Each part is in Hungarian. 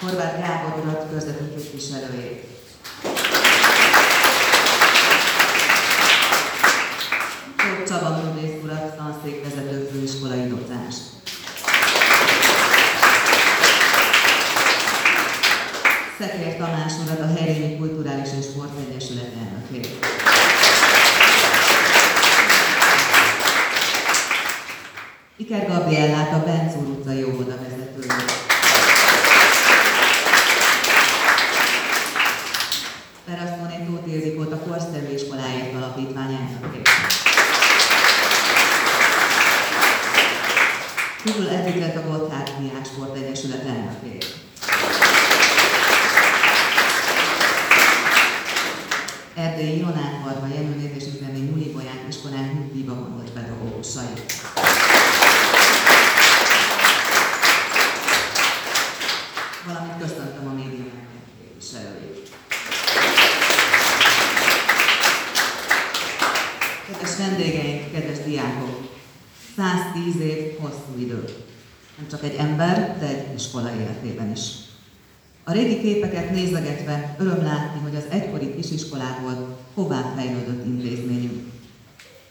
Horváth Gábor urat körzeti képviselőjét. Tóth Csaba művész urat, tanszékvezető főiskolai docens. Szekér Tamás urat, a Helyrényi Kulturális és Sportegyesület elnökét. Iker Gabriellát, a Bencúr utcai óvoda vezetőjét. Perasztoni Tóth Ildikót, a Korszerű iskoláért alapítvány elnökét. Tudul Editret a Gotthard Diák Sport Egyesület elnökét. Erdélyi Jonát Varga Jenőnét és Üzemi Nyuli Bolyák iskolán nyugdíjba vonult pedagógusai. Valamint köszöntöm a médium képviselőit. Kedves vendégeink, kedves diákok! 110 év hosszú idő. Nem csak egy ember, de egy iskola életében is. A régi képeket nézegetve öröm látni, hogy az egykori kisiskolából hová fejlődött intézményünk.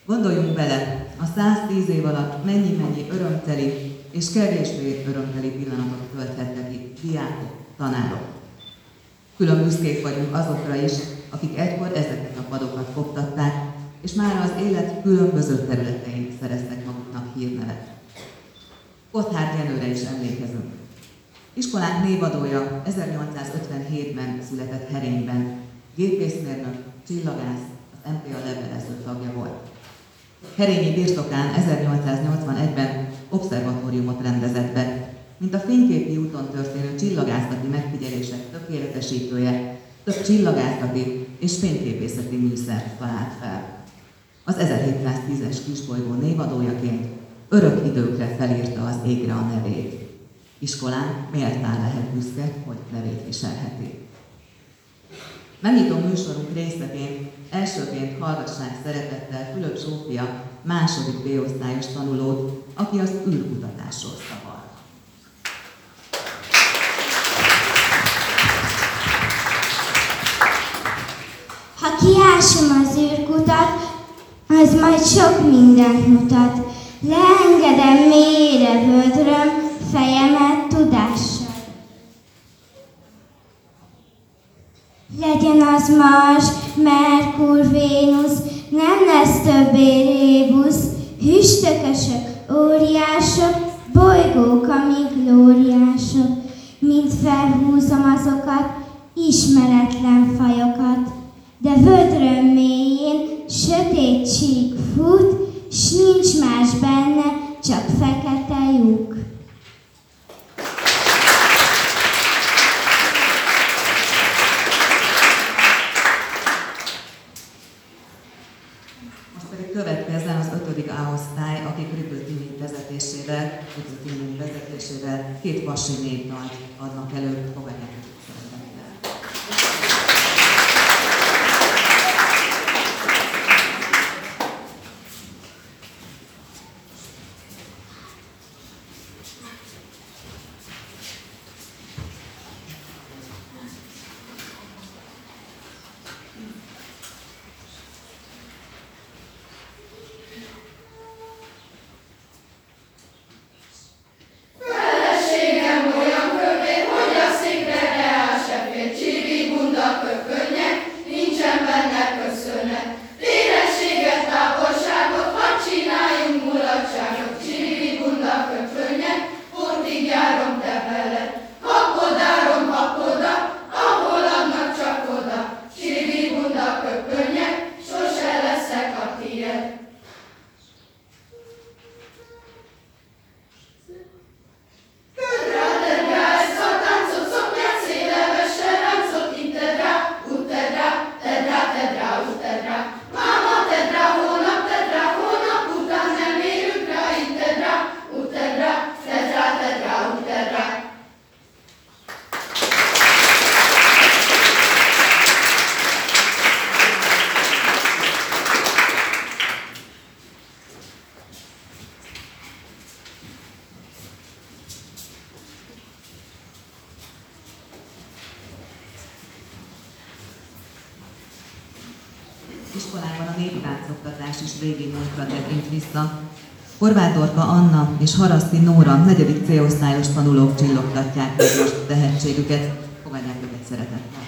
Gondoljunk bele, a 110 év alatt mennyi-mennyi örömteli és kevésbé örömteli pillanatot tölthettek itt diákok, tanárok. Külön büszkék vagyunk azokra is, akik egykor ezeket a padokat koptatták, és már az élet különböző területein szereztek maguknak hírnevet. Gotthard Jenőre is emlékezünk. Iskolánk névadója 1857-ben született Herényben, gépészmérnök, csillagász, az MPA levelező tagja volt. Herényi birtokán 1881-ben obszervatóriumot rendezett be, mint a fényképi úton történő csillagászati megfigyelések tökéletesítője, több csillagászati és fényképészeti műszert talált fel. Az 1710-es kisbolygó névadójaként örök időkre felírta az égre a nevét. Iskolán méltán lehet büszke, hogy nevét viselheti. Megnyitó műsorunk részeként elsőként hallgassák szeretettel Fülöp Zsófia második B-osztályos tanulót, aki az űrkutatásról szaval. Ha kiásom az űrkutat, az majd sok mindent mutat. Leengedem mélyre vödröm fejemet tudással. Legyen az Mars, Merkur, Vénusz, nem lesz többé rébusz, hüstökösök, óriások, bolygók, amíg glóriások. Mind felhúzom azokat, ismeretlen fajokat, de vödröm mélyén sötét csík fut, s nincs más benne, iskolában a néptáncoktatás is régi múltra tekint vissza. Horváth Dorka Anna és Haraszti Nóra negyedik C-osztályos tanulók csillogtatják meg most tehetségüket. Fogadják őket szeretettel.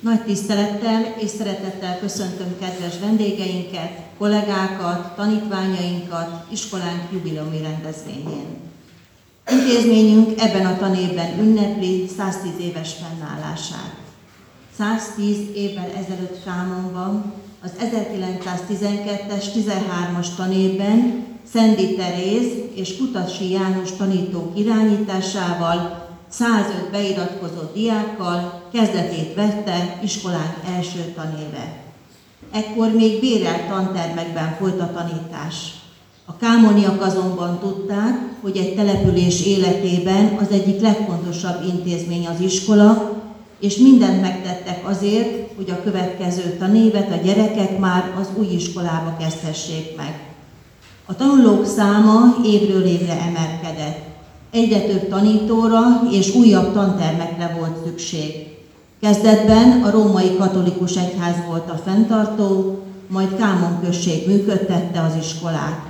Nagy tisztelettel és szeretettel köszöntöm kedves vendégeinket, kollégákat, tanítványainkat iskolánk jubileumi rendezvényén. Intézményünk ebben a tanévben ünnepli 110 éves fennállását. 110 évvel ezelőtt számomban az 1912-es 13-as tanévben Szendi Teréz és Kutasi János tanítók irányításával 105 beiratkozott diákkal kezdetét vette iskolánk első tanéve. Ekkor még bérelt tantermekben folyt a tanítás. A kámoniak azonban tudták, hogy egy település életében az egyik legfontosabb intézmény az iskola, és mindent megtettek azért, hogy a következő tanévet a gyerekek már az új iskolába kezdhessék meg. A tanulók száma évről évre emelkedett. Egyre több tanítóra és újabb tantermekre volt szükség. Kezdetben a római katolikus egyház volt a fenntartó, majd Kámon község működtette az iskolát.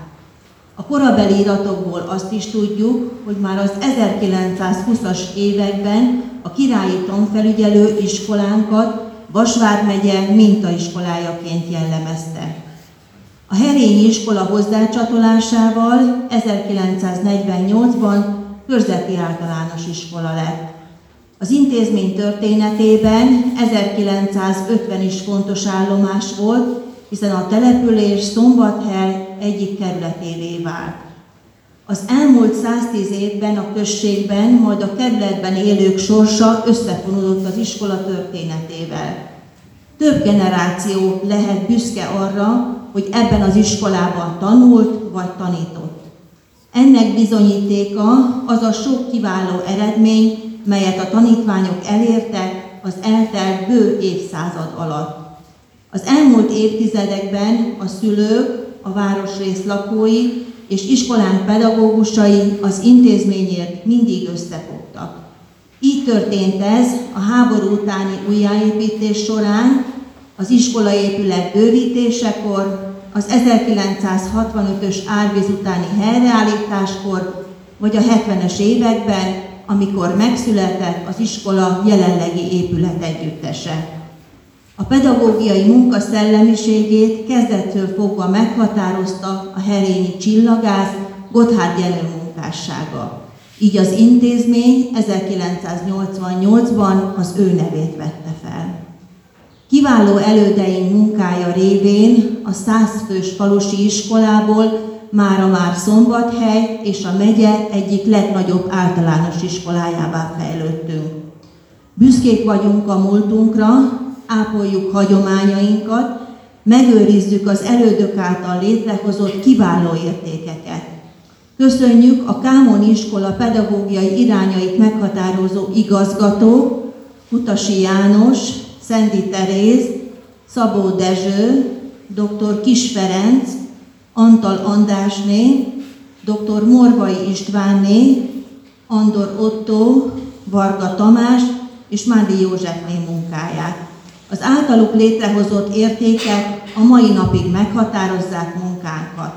A korabeli iratokból azt is tudjuk, hogy már az 1920-as években a királyi tanfelügyelő iskolánkat Vasvár megye mintaiskolájaként jellemezte. A Herényi iskola hozzácsatolásával 1948-ban körzeti általános iskola lett. Az intézmény történetében 1950 is fontos állomás volt, hiszen a település Szombathely egyik kerületévé vált. Az elmúlt 110 évben a községben, majd a kerületben élők sorsa összefonódott az iskola történetével. Több generáció lehet büszke arra, hogy ebben az iskolában tanult vagy tanított. Ennek bizonyítéka az a sok kiváló eredmény, melyet a tanítványok elértek az eltelt bő évszázad alatt. Az elmúlt évtizedekben a szülők, a városrész lakói és iskolánk pedagógusai az intézményért mindig összefogtak. Így történt ez a háború utáni újjáépítés során, az iskolaépület bővítésekor, az 1965-ös árvíz utáni helyreállításkor, vagy a 70-es években, amikor megszületett az iskola jelenlegi épület együttese. A pedagógiai munka szellemiségét kezdettől fogva meghatározta a herényi csillagász Gotthard Jenő munkássága. Így az intézmény 1988-ban az ő nevét vette fel. Kiváló elődeink munkája révén a százfős falusi iskolából mára már Szombathely és a megye egyik legnagyobb általános iskolájává fejlődtünk. Büszkék vagyunk a múltunkra, ápoljuk hagyományainkat, megőrizzük az elődök által létrehozott kiváló értékeket. Köszönjük a Kámon iskola pedagógiai irányait meghatározó igazgató, Kutasi János, Szendi Teréz, Szabó Dezső, dr. Kis Ferenc, Antal Andrásné, dr. Morvai Istvánné, Andor Otto, Varga Tamás és Mádi Józsefné munkáját. Az általuk létrehozott értékek a mai napig meghatározzák munkánkat.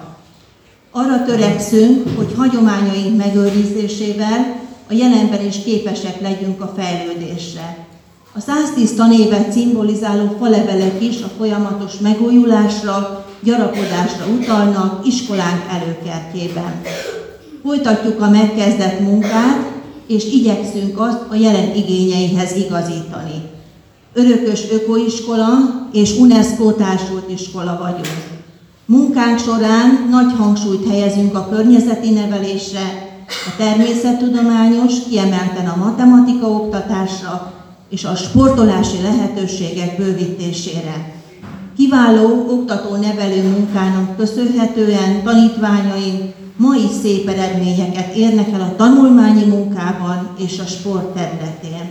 Arra törekszünk, hogy hagyományaink megőrizésével a jelenben is képesek legyünk a fejlődésre. A 110 tanévet szimbolizáló falevelek is a folyamatos megújulásra, gyarapodásra utalnak iskolánk előkertjében. Folytatjuk a megkezdett munkát, és igyekszünk azt a jelen igényeihez igazítani. Örökös ökoiskola és UNESCO társult iskola vagyunk. Munkánk során nagy hangsúlyt helyezünk a környezeti nevelésre, a természettudományos, kiemelten a matematika oktatásra és a sportolási lehetőségek bővítésére. Kiváló oktató-nevelő munkának köszönhetően tanítványaink mai szép eredményeket érnek el a tanulmányi munkában és a sport területén.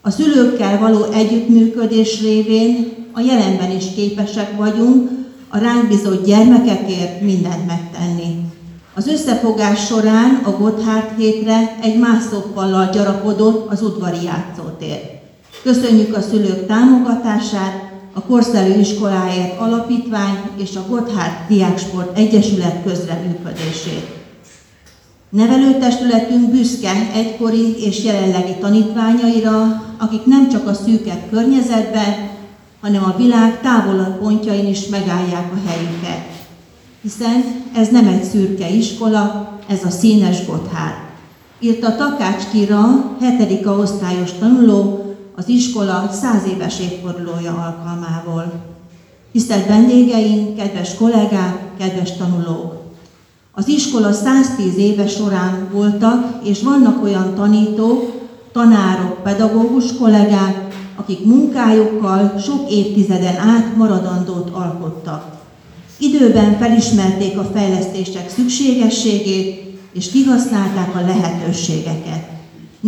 A szülőkkel való együttműködés révén a jelenben is képesek vagyunk a ránk bizott gyermekekért mindent megtenni. Az összefogás során a Gotthard hétre egy mászófallal gyarapodott az udvari játszótér. Köszönjük a szülők támogatását, a Korszelő Iskoláért Alapítvány és a Gotthard Diáksport Egyesület közreműködését. Nevelőtestületünk büszke egykori és jelenlegi tanítványaira, akik nem csak a szűkebb környezetben, hanem a világ távolabb pontjain is megállják a helyüket. Hiszen ez nem egy szürke iskola, ez a színes Gotthard. Írta Takács Kira, 7. osztályos tanuló, az iskola száz éves évfordulója alkalmából. Tisztelt vendégeink, kedves kollégák, kedves tanulók! Az iskola 110 éve során voltak, és vannak olyan tanítók, tanárok, pedagógus kollégák, akik munkájukkal sok évtizeden át maradandót alkottak. Időben felismerték a fejlesztések szükségességét, és kihasználták a lehetőségeket.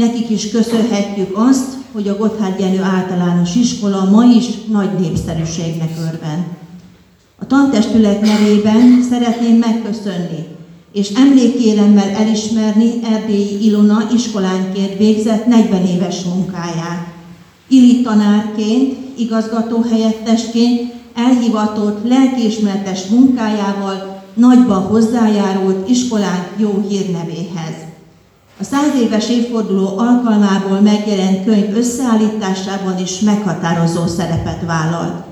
Nekik is köszönhetjük azt, hogy a Gotthard Jenő általános iskola ma is nagy népszerűségnek örven. A tantestület nevében szeretném megköszönni és emlékéremmel elismerni Erdélyi Ilona iskolánkért végzett 40 éves munkáját. Ili tanárként, igazgatóhelyettesként elhivatott lelkiismertes munkájával nagyban hozzájárult iskolánk jó hírnevéhez. A száz éves évforduló alkalmából megjelent könyv összeállításában is meghatározó szerepet vállalt.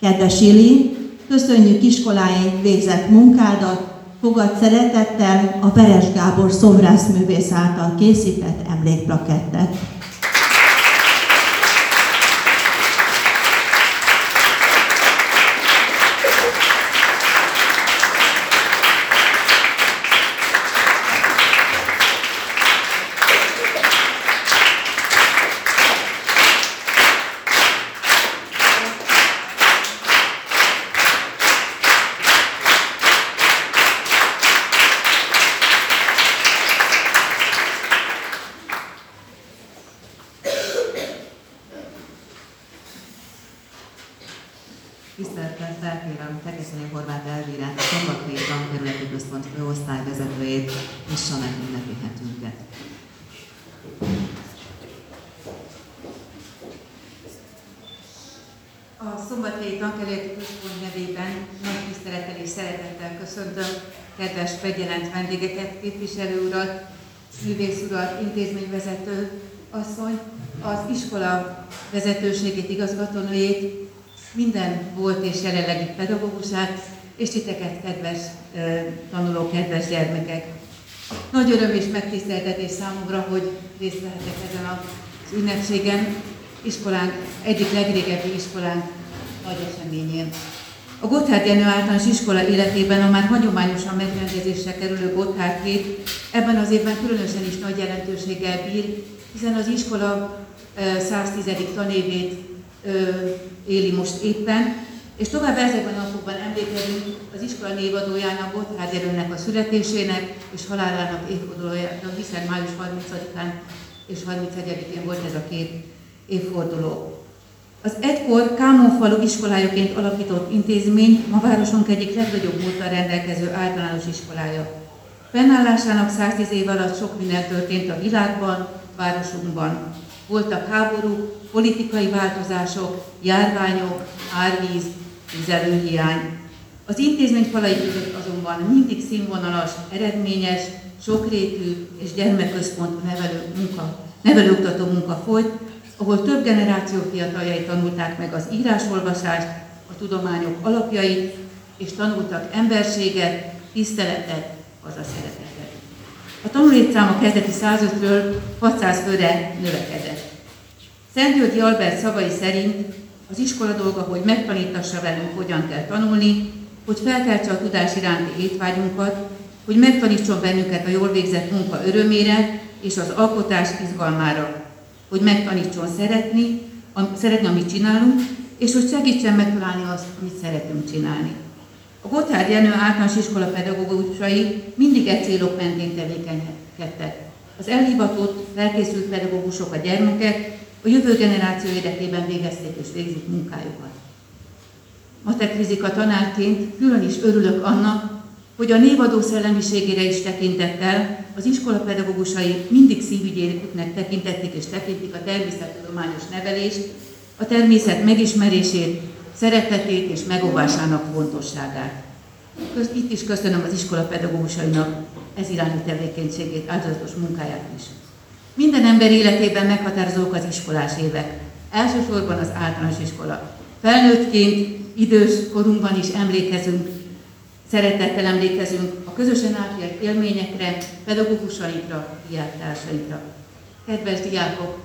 Kedves Ili, köszönjük iskoláink végzett munkádat, fogad szeretettel a Veres Gábor szobrászművész által készített emlékplakettet. Tisztelettel felkérem Tekeszényi Horváth Elvírát, a tankerületi központ főosztályvezetőjét, nyissa meg ünnepi hetünket. A Szombathelyi Tankerületi Központ nevében nagy tisztelettel és szeretettel köszöntöm kedves megjelent vendégeket, képviselő urat, művész urat, intézményvezető asszony, az iskola vezetőségét, igazgatónőjét, minden volt és jelenlegi pedagógusát, és titeket, kedves tanulók, kedves gyermekek. Nagy öröm és megtiszteltetés számomra, hogy részt vehetek ezen az ünnepségen, iskolánk, egyik legrégebbi iskolánk nagy eseményén. A Gotthard Jenő általános iskola életében a már hagyományosan megrendezésre kerülő Gotthard hét ebben az évben különösen is nagy jelentőséggel bír, hiszen az iskola 110. tanévét éli most éppen, és tovább ezekben a napokban emlékezünk az iskola névadójának, Gotthard Jenőnek a születésének és halálának évfordulójának, hiszen május 30-án és 31-én volt ez a két évforduló. Az egykor Kámon falu iskolájaként alapított intézmény ma városunk egyik legnagyobb múltal rendelkező általános iskolája. Fennállásának 110 év alatt sok minden történt a világban, városunkban. Voltak háborúk, politikai változások, járványok, árvíz, tüzelőhiány. Az intézmény falai között azonban mindig színvonalas, eredményes, sokrétű és gyermekközpontú nevelő munka, nevelőoktató munka folyt, ahol több generáció fiataljai tanulták meg az írásolvasást, a tudományok alapjait, és tanultak emberséget, tiszteletet, hazaszeretetet. A tanulólétszám a kezdeti 105-ről 600 főre növekedett. Szentgyörgyi Albert szavai szerint az iskola dolga, hogy megtanítassa velünk, hogyan kell tanulni, hogy felkeltse a tudás iránti étvágyunkat, hogy megtanítson bennünket a jól végzett munka örömére és az alkotás izgalmára, hogy megtanítson szeretni, szeretni, amit csinálunk, és hogy segítsen megtalálni azt, amit szeretünk csinálni. A Gotthard Jenő általános iskola pedagógusai mindig egy célok mentén tevékenykedtek. Az elhivatott, felkészült pedagógusok, a gyermekek a jövő generáció érdekében végezték és végzik munkájukat. Matek fizika tanárként külön is örülök annak, hogy a névadó szellemiségére is tekintettel az iskola pedagógusai mindig szívügyének tekintették és tekintik a természettudományos nevelést, a természet megismerését, szeretetét és megóvásának fontosságát. Itt is köszönöm az iskola pedagógusainak ez irányú tevékenységét, áldozatos munkáját is. Minden ember életében meghatározók az iskolás évek. Elsősorban az általános iskola. Felnőttként, idős korunkban is emlékezünk Szeretettel emlékezünk a közösen átélt élményekre, pedagógusainkra, diáktársainkra. Kedves diákok,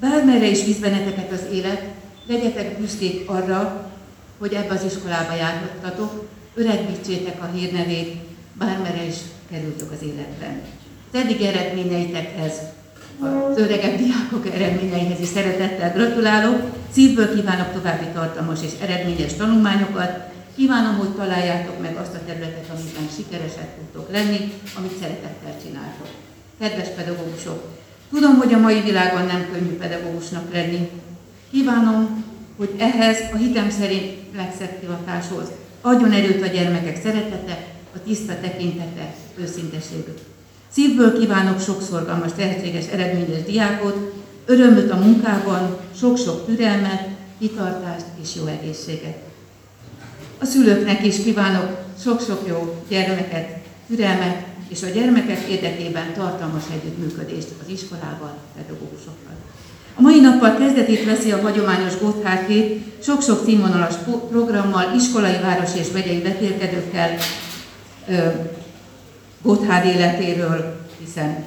bármerre is visz benneteket az élet, legyetek büszkék arra, hogy ebbe az iskolába járhattatok, öregbítsétek a hírnevét, bármerre is kerültök az életben. Az eddig eredményeitekhez, az öregebb diákok eredményeihez is szeretettel gratulálok, szívből kívánok további tartalmas és eredményes tanulmányokat, Kívánom, hogy találjátok meg azt a területet, amiben sikeresek tudtok lenni, amit szeretettel csináltok. Kedves pedagógusok, tudom, hogy a mai világban nem könnyű pedagógusnak lenni. Kívánom, hogy ehhez a hitem szerint legszebb hivatáshoz adjon erőt a gyermekek szeretete, a tiszta tekintete, őszinteségük. Szívből kívánok sok szorgalmas, tehetséges, eredményes diákot, örömöt a munkában, sok-sok türelmet, kitartást és jó egészséget. A szülőknek is kívánok sok-sok jó gyermeket, türelmet, és a gyermekek érdekében tartalmas együttműködést az iskolával, pedagógusokkal. A mai nappal kezdetét veszi a hagyományos Gotthard hét, sok-sok színvonalas programmal, iskolai, város és megyei vetélkedőkkel, Gotthard életéről, hiszen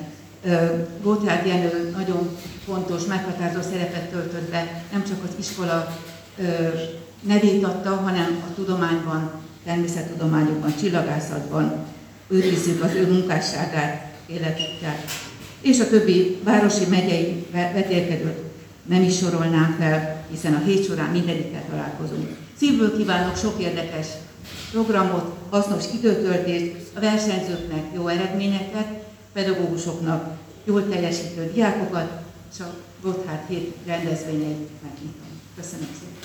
Gotthard Jenő nagyon fontos, meghatározó szerepet töltött be, nem csak az iskola nevét adta, hanem a tudományban, természettudományokban, csillagászatban őrizzük az ő munkásságát, életüket. És a többi városi megyei vetélkedőt nem is sorolnám fel, hiszen a hét során mindegyikkel találkozunk. Szívből kívánok sok érdekes programot, hasznos időtöltést, a versenyzőknek jó eredményeket, pedagógusoknak jól teljesítő diákokat, és a Gotthard hét rendezvényeit megnyitom. Köszönöm szépen!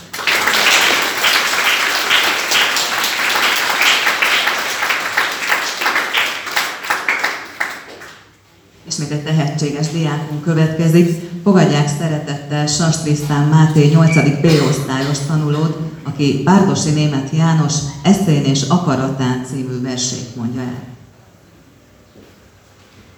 Ismét egy tehetséges diákunk következik. Fogadják szeretettel Sastrisztán Máté 8. B osztályos tanulót, aki Bárdosi Német János Eszén és Akaratán című versét mondja el.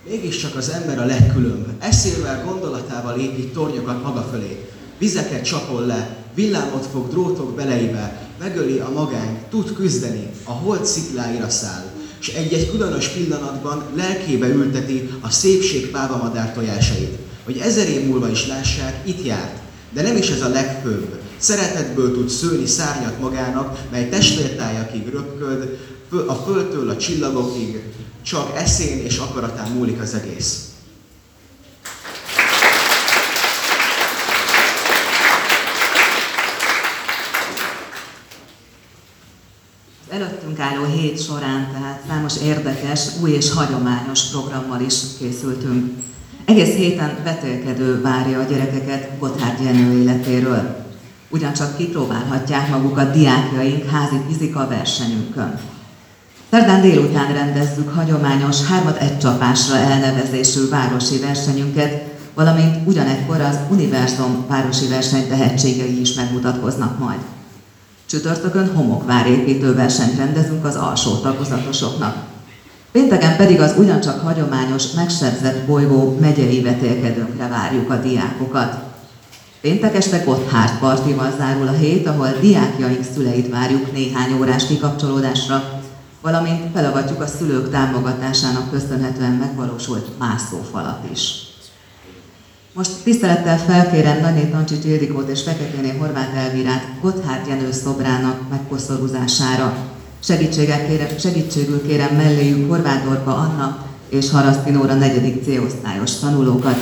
Mégiscsak az ember a legkülönb. Eszével, gondolatával épít tornyokat maga fölé. Vizeket csapol le, villámot fog drótok beleibe, megöli a magány, tud küzdeni, a hold szikláira száll, és egy-egy különös pillanatban lelkébe ülteti a szépség pávamadár tojásait, hogy ezer év múlva is lássák, itt járt, de nem is ez a legfőbb. Szeretetből tud szőni szárnyat magának, mely testvértájakig röpköd, a földtől a csillagokig, csak eszén és akaratán múlik az egész. Előttünk álló hét során tehát számos érdekes, új és hagyományos programmal is készültünk. Egész héten vetélkedő várja a gyerekeket Gotthard Jenő életéről. Ugyancsak kipróbálhatják magukat diákjaink házi fizika versenyünkön. Szerdán délután rendezzük hagyományos hármat egy csapásra elnevezésű városi versenyünket, valamint ugyanekkor az Univerzum városi verseny tehetségei is megmutatkoznak majd. Csütörtökön homokvárépítő versenyt rendezünk az alsó tagozatosoknak. Pénteken pedig az ugyancsak hagyományos megsebzett bolygó megyei vetélkedőnkre várjuk a diákokat. Péntek este Gotthard partival zárul a hét, ahol diákjaink szüleit várjuk néhány órás kikapcsolódásra, valamint felavatjuk a szülők támogatásának köszönhetően megvalósult mászófalat is. Most tisztelettel felkérem Danyé Tancsics Ildikót és Feketéné Horváth Elvirát Gotthard Jenő szobrának megkoszorúzására. Kérem, segítségül kérem melléjük Horváth Orpa Anna és Harasztinóra negyedik C-osztályos tanulókat.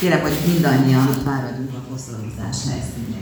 Kérem, hogy mindannyian fáradjunk a koszorúzás helyszínére.